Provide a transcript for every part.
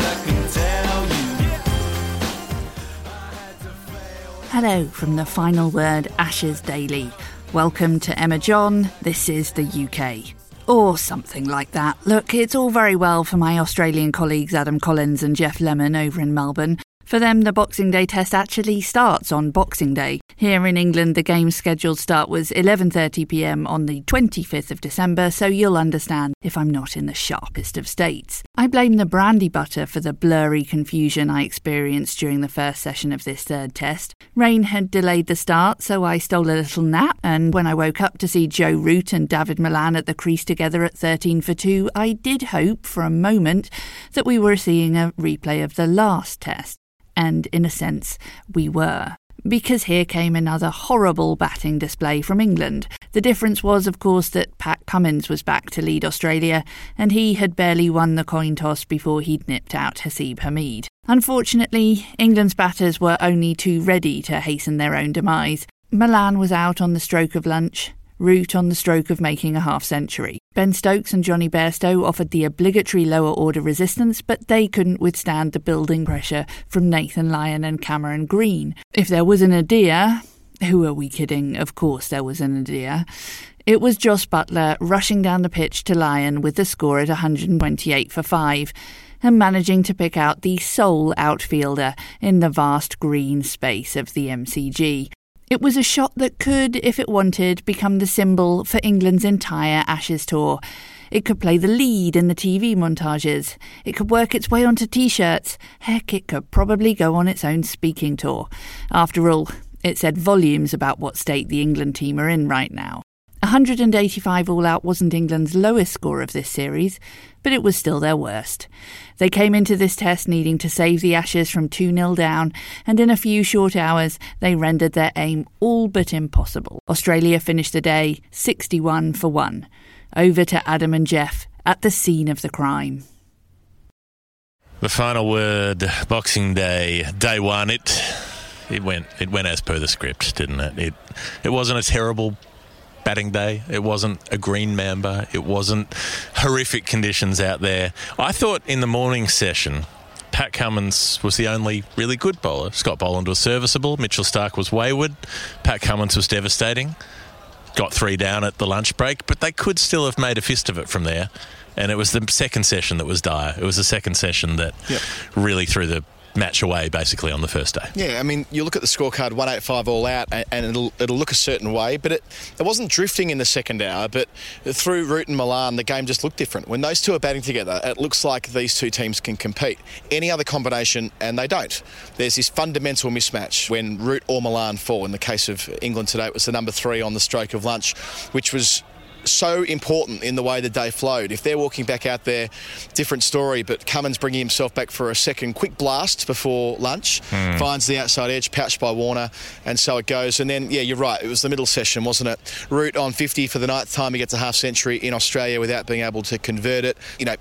I can tell you. Hello from the final word Ashes Daily. Welcome to Emma John. This is the UK. Or something like that. Look, it's all very well for my Australian colleagues Adam Collins and Geoff Lemon over in Melbourne. For them, the Boxing Day test actually starts on Boxing Day. Here in England, the game's scheduled start was 11:30 p.m. on the 25th of December, so you'll understand if I'm not in the sharpest of states. I blame the brandy butter for the blurry confusion I experienced during the first session of this third test. Rain had delayed the start, so I stole a little nap, and when I woke up to see Joe Root and Dawid Malan at the crease together at 13 for 2, I did hope for a moment that we were seeing a replay of the last test and in a sense, we were. Because here came another horrible batting display from England. The difference was, of course, that Pat Cummins was back to lead Australia, and he had barely won the coin toss before he'd nipped out Haseeb Hameed. Unfortunately, England's batters were only too ready to hasten their own demise. Malan was out on the stroke of lunch, Root on the stroke of making a half century. Ben Stokes and Jonny Bairstow offered the obligatory lower order resistance, but they couldn't withstand the building pressure from Nathan Lyon and Cameron Green. If there was an idea, who are we kidding? Of course there was an idea. It was Jos Buttler rushing down the pitch to Lyon with the score at 128 for 5 and managing to pick out the sole outfielder in the vast green space of the MCG. It was a shot that could, if it wanted, become the symbol for England's entire Ashes tour. It could play the lead in the TV montages. It could work its way onto t shirts. Heck, it could probably go on its own speaking tour. After all, it said volumes about what state the England team are in right now. 185 all out wasn't England's lowest score of this series, but it was still their worst. They came into this test needing to save the Ashes from 2 0 down, and in a few short hours, they rendered their aim all but impossible. Australia finished the day 61 for 1. Over to Adam and Geoff at the scene of the crime. The final word, Boxing Day, day one. It it went it went as per the script, didn't it? It it wasn't a terrible batting day. It wasn't a green mamba. It wasn't horrific conditions out there. I thought in the morning session, Pat Cummins was the only really good bowler. Scott Boland was serviceable. Mitchell Starc was wayward. Pat Cummins was devastating. Got three down at the lunch break, but they could still have made a fist of it from there. And it was the second session that was dire. It was the second session that Yep. really threw the match away, basically, on the first day. Yeah, I mean, you look at the scorecard, 185 all out, and it'll, it'll look a certain way, but it, it wasn't drifting in the second hour, but through Root and Malan, the game just looked different. When those two are batting together, it looks like these two teams can compete. Any other combination, and they don't. There's this fundamental mismatch when Root or Malan fall. In the case of England today, it was the number three on the stroke of lunch, which was so important in the way the day flowed. If they're walking back out there, different story. But Cummins bringing himself back for a second quick blast before lunch, hmm. finds the outside edge, pouched by Warner, and so it goes. And then, yeah, you're right. It was the middle session, wasn't it? Root on 50 for the ninth time he gets a half century in Australia without being able to convert it. You know.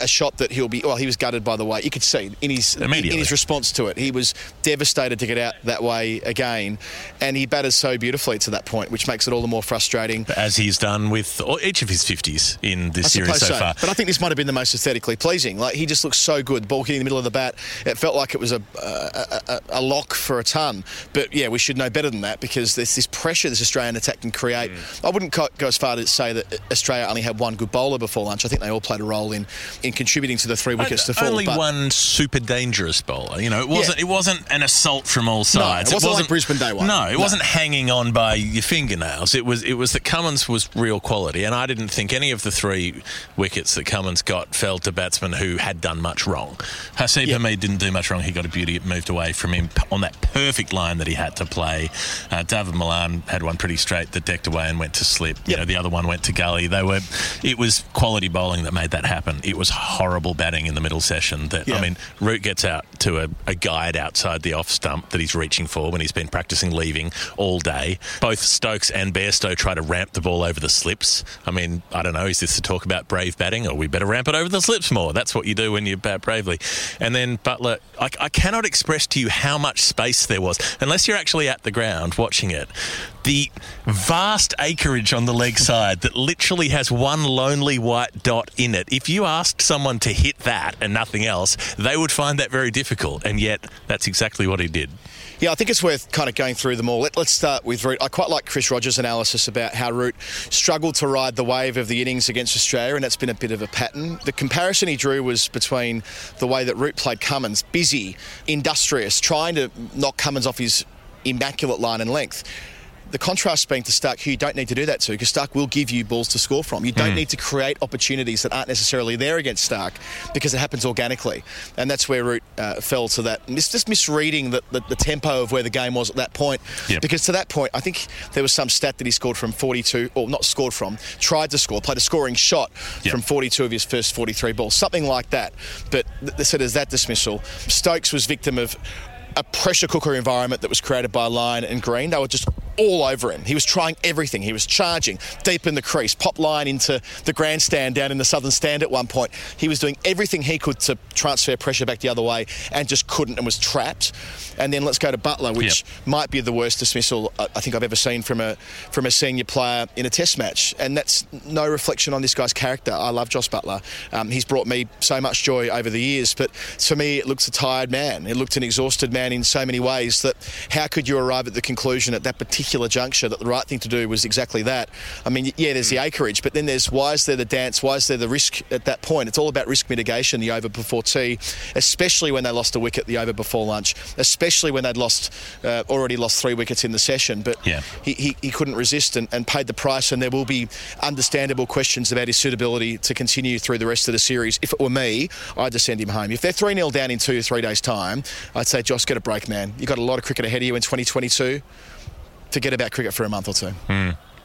A shot that he'll be. Well, he was gutted by the way. You could see in his in his response to it, he was devastated to get out that way again, and he batted so beautifully to that point, which makes it all the more frustrating. As he's done with each of his 50s in this series so, so, far. but I think this might have been the most aesthetically pleasing. Like he just looks so good, ball hitting the middle of the bat. It felt like it was a a, a, a lock for a ton. But yeah, we should know better than that because there's this pressure this Australian attack can create. Mm. I wouldn't go as far to say that Australia only had one good bowler before lunch. I think they all played a role in in contributing to the three wickets to fall. Only one super dangerous bowler. You know, it wasn't. It wasn't an assault from all sides. it wasn't like Brisbane day one. No, it No. wasn't hanging on by your fingernails. It was. It was that Cummins was real quality, and I didn't think any of the three wickets that Cummins got fell to batsmen who had done much wrong. Haseeb Yeah. Hameed didn't do much wrong. He got a beauty. It moved away from him on that perfect line that he had to play. Uh, Dawid Malan had one pretty straight that decked away and went to slip. You know, the other one went to gully. They were. It was quality bowling that made that happen. It was horrible batting in the middle session. That I mean, Root gets out to a, a guide outside the off stump that he's reaching for when he's been practicing leaving all day. Both Stokes and Bairstow try to ramp the ball over the slips. I mean, I don't know, is this to talk about brave batting or we better ramp it over the slips more? That's what you do when you bat bravely. And then Buttler, I, I cannot express to you how much space there was, unless you're actually at the ground watching it. The vast acreage on the leg side that literally has one lonely white dot in it. If you asked someone to hit that and nothing else, they would find that very difficult. And yet, that's exactly what he did. Yeah, I think it's worth kind of going through them all. Let, let's start with Root. I quite like Chris Rogers' analysis about how Root struggled to ride the wave of the innings against Australia, and that's been a bit of a pattern. The comparison he drew was between the way that Root played Cummins, busy, industrious, trying to knock Cummins off his immaculate line and length. The contrast being to Starc, who you don't need to do that to, because Starc will give you balls to score from. You don't need to create opportunities that aren't necessarily there against Starc, because it happens organically, and that's where Root uh, fell to that. Just misreading the, the, the tempo of where the game was at that point, Yep. because to that point, I think there was some stat that he scored from 42, or not scored from, tried to score, played a scoring shot Yep. from 42 of his first 43 balls, something like that. But th- so there's that dismissal. Stokes was victim of a pressure cooker environment that was created by Lyon and Green. They were just all over him. He was trying everything. He was charging deep in the crease, pop line into the grandstand down in the southern stand at one point. He was doing everything he could to transfer pressure back the other way and just couldn't and was trapped. And then let's go to Buttler, which Yep. might be the worst dismissal I think I've ever seen from a from a senior player in a Test match. And that's no reflection on this guy's character. I love Josh Buttler. Um, he's brought me so much joy over the years, but for me, it looks a tired man. It looked an exhausted man in so many ways that how could you arrive at the conclusion at that particular juncture that the right thing to do was exactly that? I mean, yeah, there's the acreage, but then there's why is there the dance? Why is there the risk at that point? It's all about risk mitigation, the over before tea, especially when they lost a wicket, the over before lunch, especially when they'd lost uh, already lost three wickets in the session. But Yeah. he, he, he couldn't resist and, and paid the price. And there will be understandable questions about his suitability to continue through the rest of the series. If it were me, I'd just send him home. If they're 3 0 down in two or three days' time, I'd say, Josh, get a break, man. You've got a lot of cricket ahead of you in 2022. Forget about cricket for a month or two.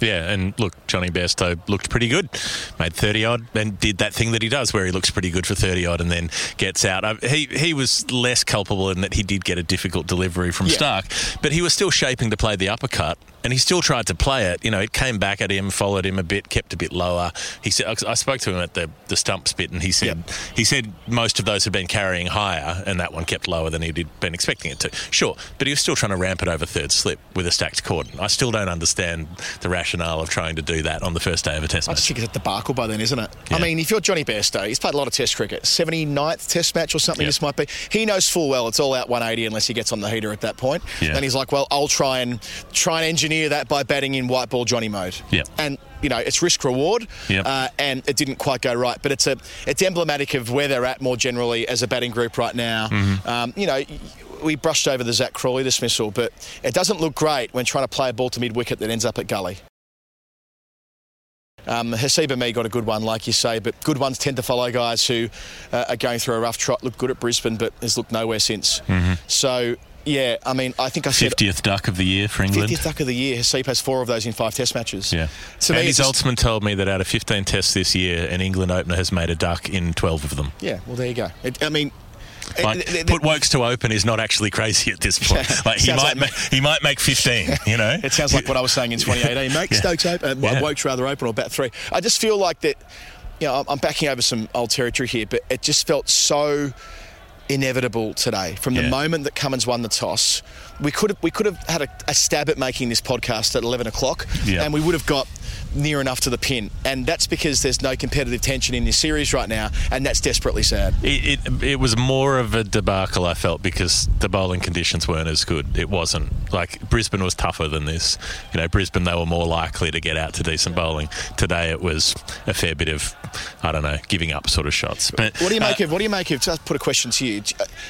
Yeah, and look, Jonny Bairstow looked pretty good. Made 30 odd and did that thing that he does where he looks pretty good for 30 odd and then gets out. Uh, he he was less culpable in that he did get a difficult delivery from Yeah. Starc, but he was still shaping to play the uppercut and he still tried to play it. You know, it came back at him, followed him a bit, kept a bit lower. He said I spoke to him at the the stump spit and he said he said most of those had been carrying higher and that one kept lower than he'd been expecting it to. Sure, but he was still trying to ramp it over third slip with a stacked cordon. I still don't understand the rationale of trying to do that on the first day of a test match. I just think it's a debacle by then, isn't it? Yeah. I mean, if you're Jonny Bairstow, he's played a lot of Test cricket. 79th Test match or something Yeah. this might be. He knows full well it's all out 180 unless he gets on the heater at that point. Yeah. And he's like, well, I'll try and try and engineer that by batting in white ball Jonny mode. Yeah. And you know, it's risk reward, Yeah. uh, and it didn't quite go right. But it's a it's emblematic of where they're at more generally as a batting group right now. Mm-hmm. Um, you know. We brushed over the Zak Crawley dismissal, but it doesn't look great when trying to play a ball to mid wicket that ends up at gully. Um, Haseeb Hameed got a good one, like you say, but good ones tend to follow guys who uh, are going through a rough trot. Looked good at Brisbane, but has looked nowhere since. Mm-hmm. So, yeah, I mean, I think I said 50th duck of the year for England. 50th duck of the year. Haseeb has four of those in five Test matches. Yeah. To Andy just- Zaltzman told me that out of 15 tests this year, an England opener has made a duck in 12 of them. Yeah, well, there you go. It, I mean, Like, it- it- put Woakes to open is not actually crazy at this point. Like he might, like- ma- he might make 15. You know, It sounds like what I was saying in 2018. Make Yeah. Stokes open, Yeah. Woakes rather open or bat three. I just feel like that. You know, I'm backing over some old territory here, but it just felt so inevitable today. From the Yeah. moment that Cummins won the toss, we could have we could have had a, a stab at making this podcast at 11 o'clock, Yeah. and we would have got near enough to the pin. And that's because there's no competitive tension in this series right now, and that's desperately sad. It, it, it was more of a debacle, I felt, because the bowling conditions weren't as good. It wasn't like Brisbane was tougher than this. You know, Brisbane they were more likely to get out to decent bowling. Today it was a fair bit of, I don't know, giving up sort of shots. But What do you make uh, of? What do you make of? Just put a question to you.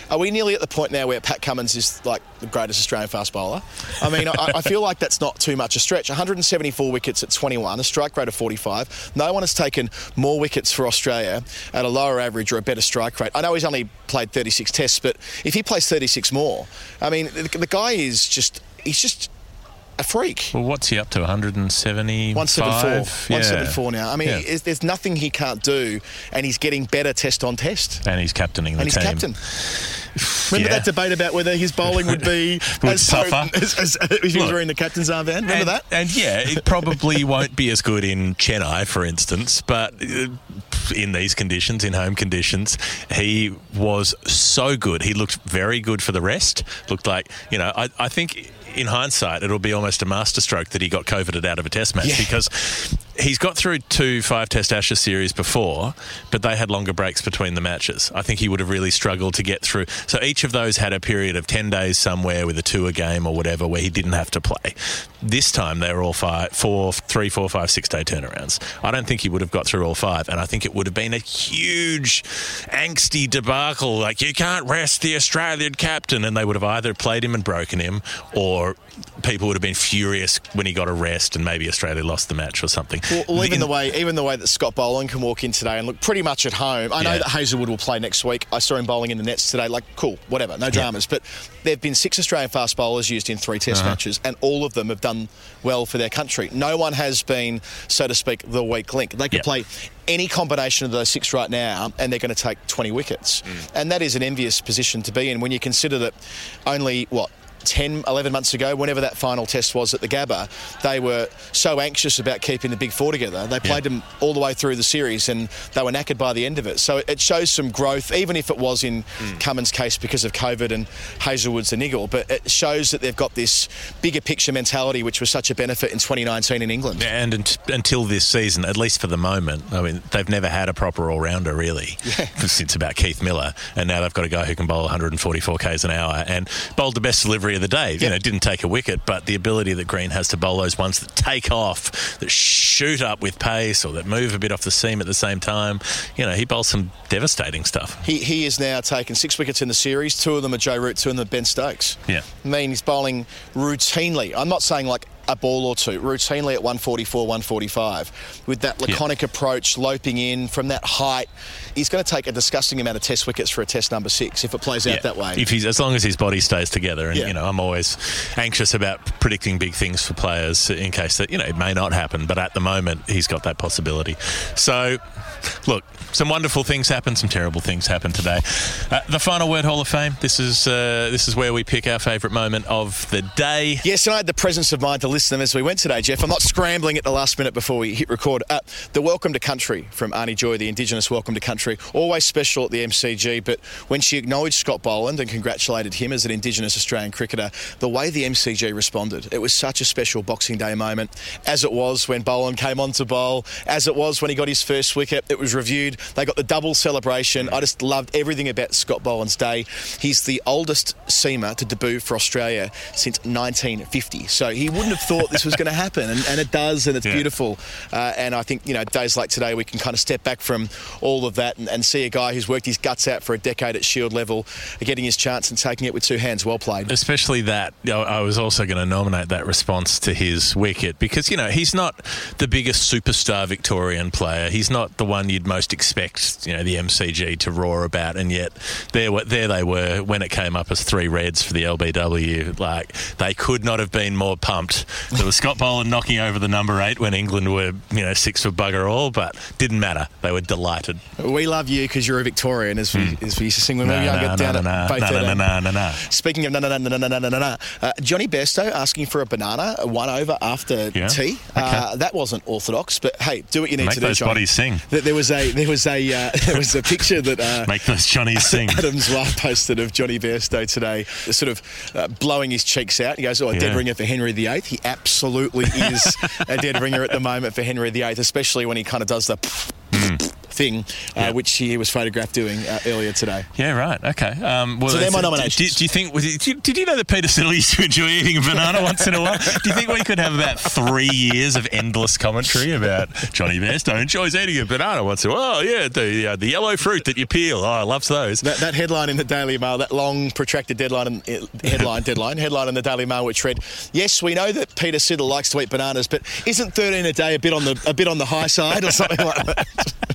Are we nearly at the point now where Pat Cummins is like the greatest Australian fast bowler? I mean, I, I feel like that's not too much a stretch. 174 wickets at 21, a strike rate of 45. No one has taken more wickets for Australia at a lower average or a better strike rate. I know he's only played 36 tests, but if he plays 36 more, I mean, the, the guy is just he's just a freak. Well, what's he up to? 170? 174. Yeah. 174 now. I mean, Yeah. is- there's nothing he can't do, and he's getting better test on test. And he's captaining the and he's captain. Remember Yeah. that debate about whether his bowling would be Would as suffer. as, as, as if he was wearing the captain's armband? Remember and, that? And yeah, it probably won't be as good in Chennai, for instance, but uh, in these conditions, in home conditions, he was so good. He looked very good for the rest. Looked like, you know, I, I think in hindsight, it'll be almost a masterstroke that he got coveted out of a test match Yeah. because he's got through two five test Ashes series before, but they had longer breaks between the matches. I think he would have really struggled to get through. So each of those had a period of 10 days somewhere with a tour game or whatever where he didn't have to play. This time they were all five, four, three, four, five, six day turnarounds. I don't think he would have got through all five, and I think it would have been a huge angsty debacle. Like, you can't rest the Australian captain, and they would have either played him and broken him, or people would have been furious when he got a rest, and maybe Australia lost the match or something. Well, well, even In- the way, even the way that Scott Boland can walk in today and look pretty much at home. I know that Hazlewood will play next week. I saw him bowling in the nets today. Like, cool, whatever, no dramas. But there have been six Australian fast bowlers used in three Test uh-huh. matches, and all of them have done Um, well for their country. No one has been, so to speak, the weak link. They could Yep. play any combination of those six right now, and they're going to take 20 wickets. Mm. And that is an envious position to be in when you consider that only what. 10, 11 months ago, whenever that final test was at the Gabba, they were so anxious about keeping the big four together. They played them all the way through the series and they were knackered by the end of it. So it shows some growth, even if it was in hmm. Cummins' case because of COVID and Hazlewood's a niggle. But it shows that they've got this bigger picture mentality, which was such a benefit in 2019 in England. And unt- until this season, at least for the moment, I mean, they've never had a proper all rounder really since about Keith Miller, and now they've got a guy who can bowl 144 k's an hour and bowled the best delivery of the day. You know, didn't take a wicket, but the ability that Green has to bowl those ones that take off, that shoot up with pace, or that move a bit off the seam at the same time. You know, he bowls some devastating stuff. He, he has now taken six wickets in the series. Two of them are Joe Root, two of them are Ben Stokes. Yeah. I mean, he's bowling routinely. I'm not saying like a ball or two, routinely at 144, 145, with that laconic approach, loping in from that height. He's going to take a disgusting amount of test wickets for a test number six if it plays out that way. If he's as long as his body stays together, and Yeah. you know, I'm always anxious about predicting big things for players in case that you know it may not happen. But at the moment, he's got that possibility. So, look, some wonderful things happen, some terrible things happen today. Uh, the final word Hall of Fame. This is uh, this is where we pick our favourite moment of the day. Yes, and I had the presence of mind to listen to them as we went today, Geoff. I'm not scrambling at the last minute before we hit record. Uh, the Welcome to Country from Aunty Joy, the Indigenous Welcome to Country, always special at the MCG. But when she acknowledged Scott Boland and congratulated him as an Indigenous Australian cricketer, the way the MCG responded, it was such a special Boxing Day moment, as it was when Boland came on to bowl, as it was when he got his first wicket. It was reviewed. They got the double celebration. I just loved everything about Scott Boland's day. He's the oldest seamer to debut for Australia since 1950. So he wouldn't have thought this was going to happen, and, and it does, and it's Yeah. beautiful. Uh, and I think you know days like today we can kind of step back from all of that and, and see a guy who's worked his guts out for a decade at Shield level, getting his chance and taking it with two hands. Well played. Especially that, I was also going to nominate that response to his wicket because, you know, he's not the biggest superstar Victorian player. He's not the one you'd most expect, you know, the MCG to roar about. And yet, there, were- there they were when it came up as three reds for the LBW. Like, they could not have been more pumped There was Scott Boland knocking over the number eight when England were, you know, six for bugger all, but didn't matter. They were delighted. We love you because you're a Victorian, as we, as we used to sing when we were younger. down at both no, no, um, no, no, no. Speaking of no, no, no, no, no, no, no, no, no, uh, Jonny Bairstow asking for a banana, one over after tea. Uh, that wasn't orthodox, but hey, do what you need to do, Make those bodies sing. There was a there was a uh, there was a picture that uh, Make those Johnnies sing. Adam Zwar posted of Jonny Bairstow today, sort of uh, blowing his cheeks out. He goes, "Oh, dead ringer for Henry VIII." He absolutely is a dead ringer at the moment for Henry VIII, especially when he kind of does the thing, uh. Yeah. which he was photographed doing uh, earlier today. Yeah, right. Okay. Um, well, So they're my nominations. Do, do you think? it- Did, did you know that Peter Siddle used to enjoy eating a banana once in a while? Do you think we could have about three years of endless commentary about Jonny Bairstow enjoys eating a banana once in a while? Oh, yeah, the uh, the yellow fruit that you peel. Oh, I loves those. That, that headline in the Daily Mail, that long protracted deadline, in, headline, deadline, headline in the Daily Mail, which read, "Yes, we know that Peter Siddle likes to eat bananas, but isn't 13 a day a bit on the a bit on the high side or something like that?"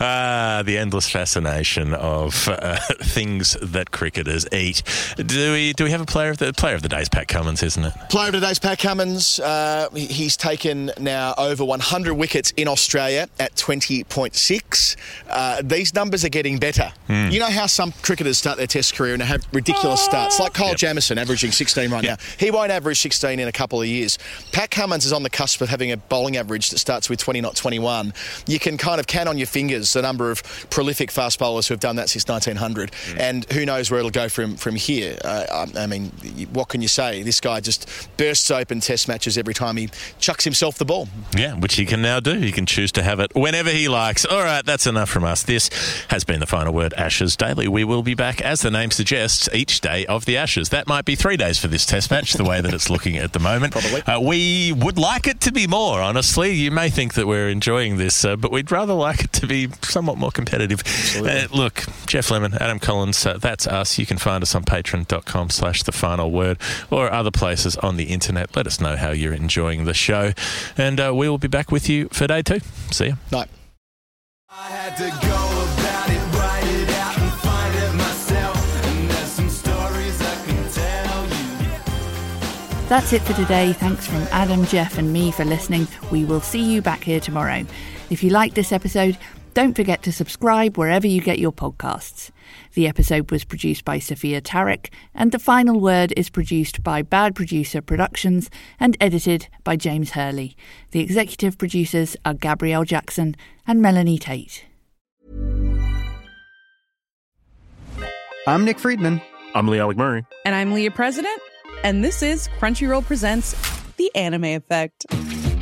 Ah, the endless fascination of uh, things that cricketers eat. Do we do we have a player of the player of the day? Is Pat Cummins, isn't it? Player of today's Pat Cummins. Uh, he's taken now over 100 wickets in Australia at 20.6. Uh, these numbers are getting better. You know how some cricketers start their Test career and have ridiculous starts, like Kyle Jamieson averaging 16 right now. He won't average 16 in a couple of years. Pat Cummins is on the cusp of having a bowling average that starts with 20, not 21. You can kind of count on your fingers the number of prolific fast bowlers who have done that since 1900, and who knows where it'll go from from here. Uh, I I mean, what can you say? This guy just bursts open Test matches every time he chucks himself the ball. Yeah, which he can now do. He can choose to have it whenever he likes. All right, that's enough from us. This has been the final word, Ashes Daily. We will be back, as the name suggests, each day of the Ashes. That might be three days for this Test match, the way that it's looking at the moment. Probably. Uh, we would like it to be more, honestly. You may think that we're enjoying this, uh, but we'd rather like it to be somewhat more competitive. Uh, look, Geoff Lemon, Adam Collins, uh, that's us. You can find us on patreon.com slash the final word or other places on the internet. Let us know how you're enjoying the show. And uh, we will be back with you for day two. See you. No. I had to go about it, write it out and find it myself. And there's some stories I can tell you. That's it for today. Thanks from Adam, Geoff, and me for listening. We will see you back here tomorrow. If you liked this episode, don't forget to subscribe wherever you get your podcasts. The episode was produced by Sophia Tarek, and The Final Word is produced by Bad Producer Productions and edited by James Hurley. The executive producers are Gabrielle Jackson and Melanie Tate. I'm Nick Friedman. I'm Lee Alec Murray. And I'm Leah President, and this is Crunchyroll Presents The Anime Effect.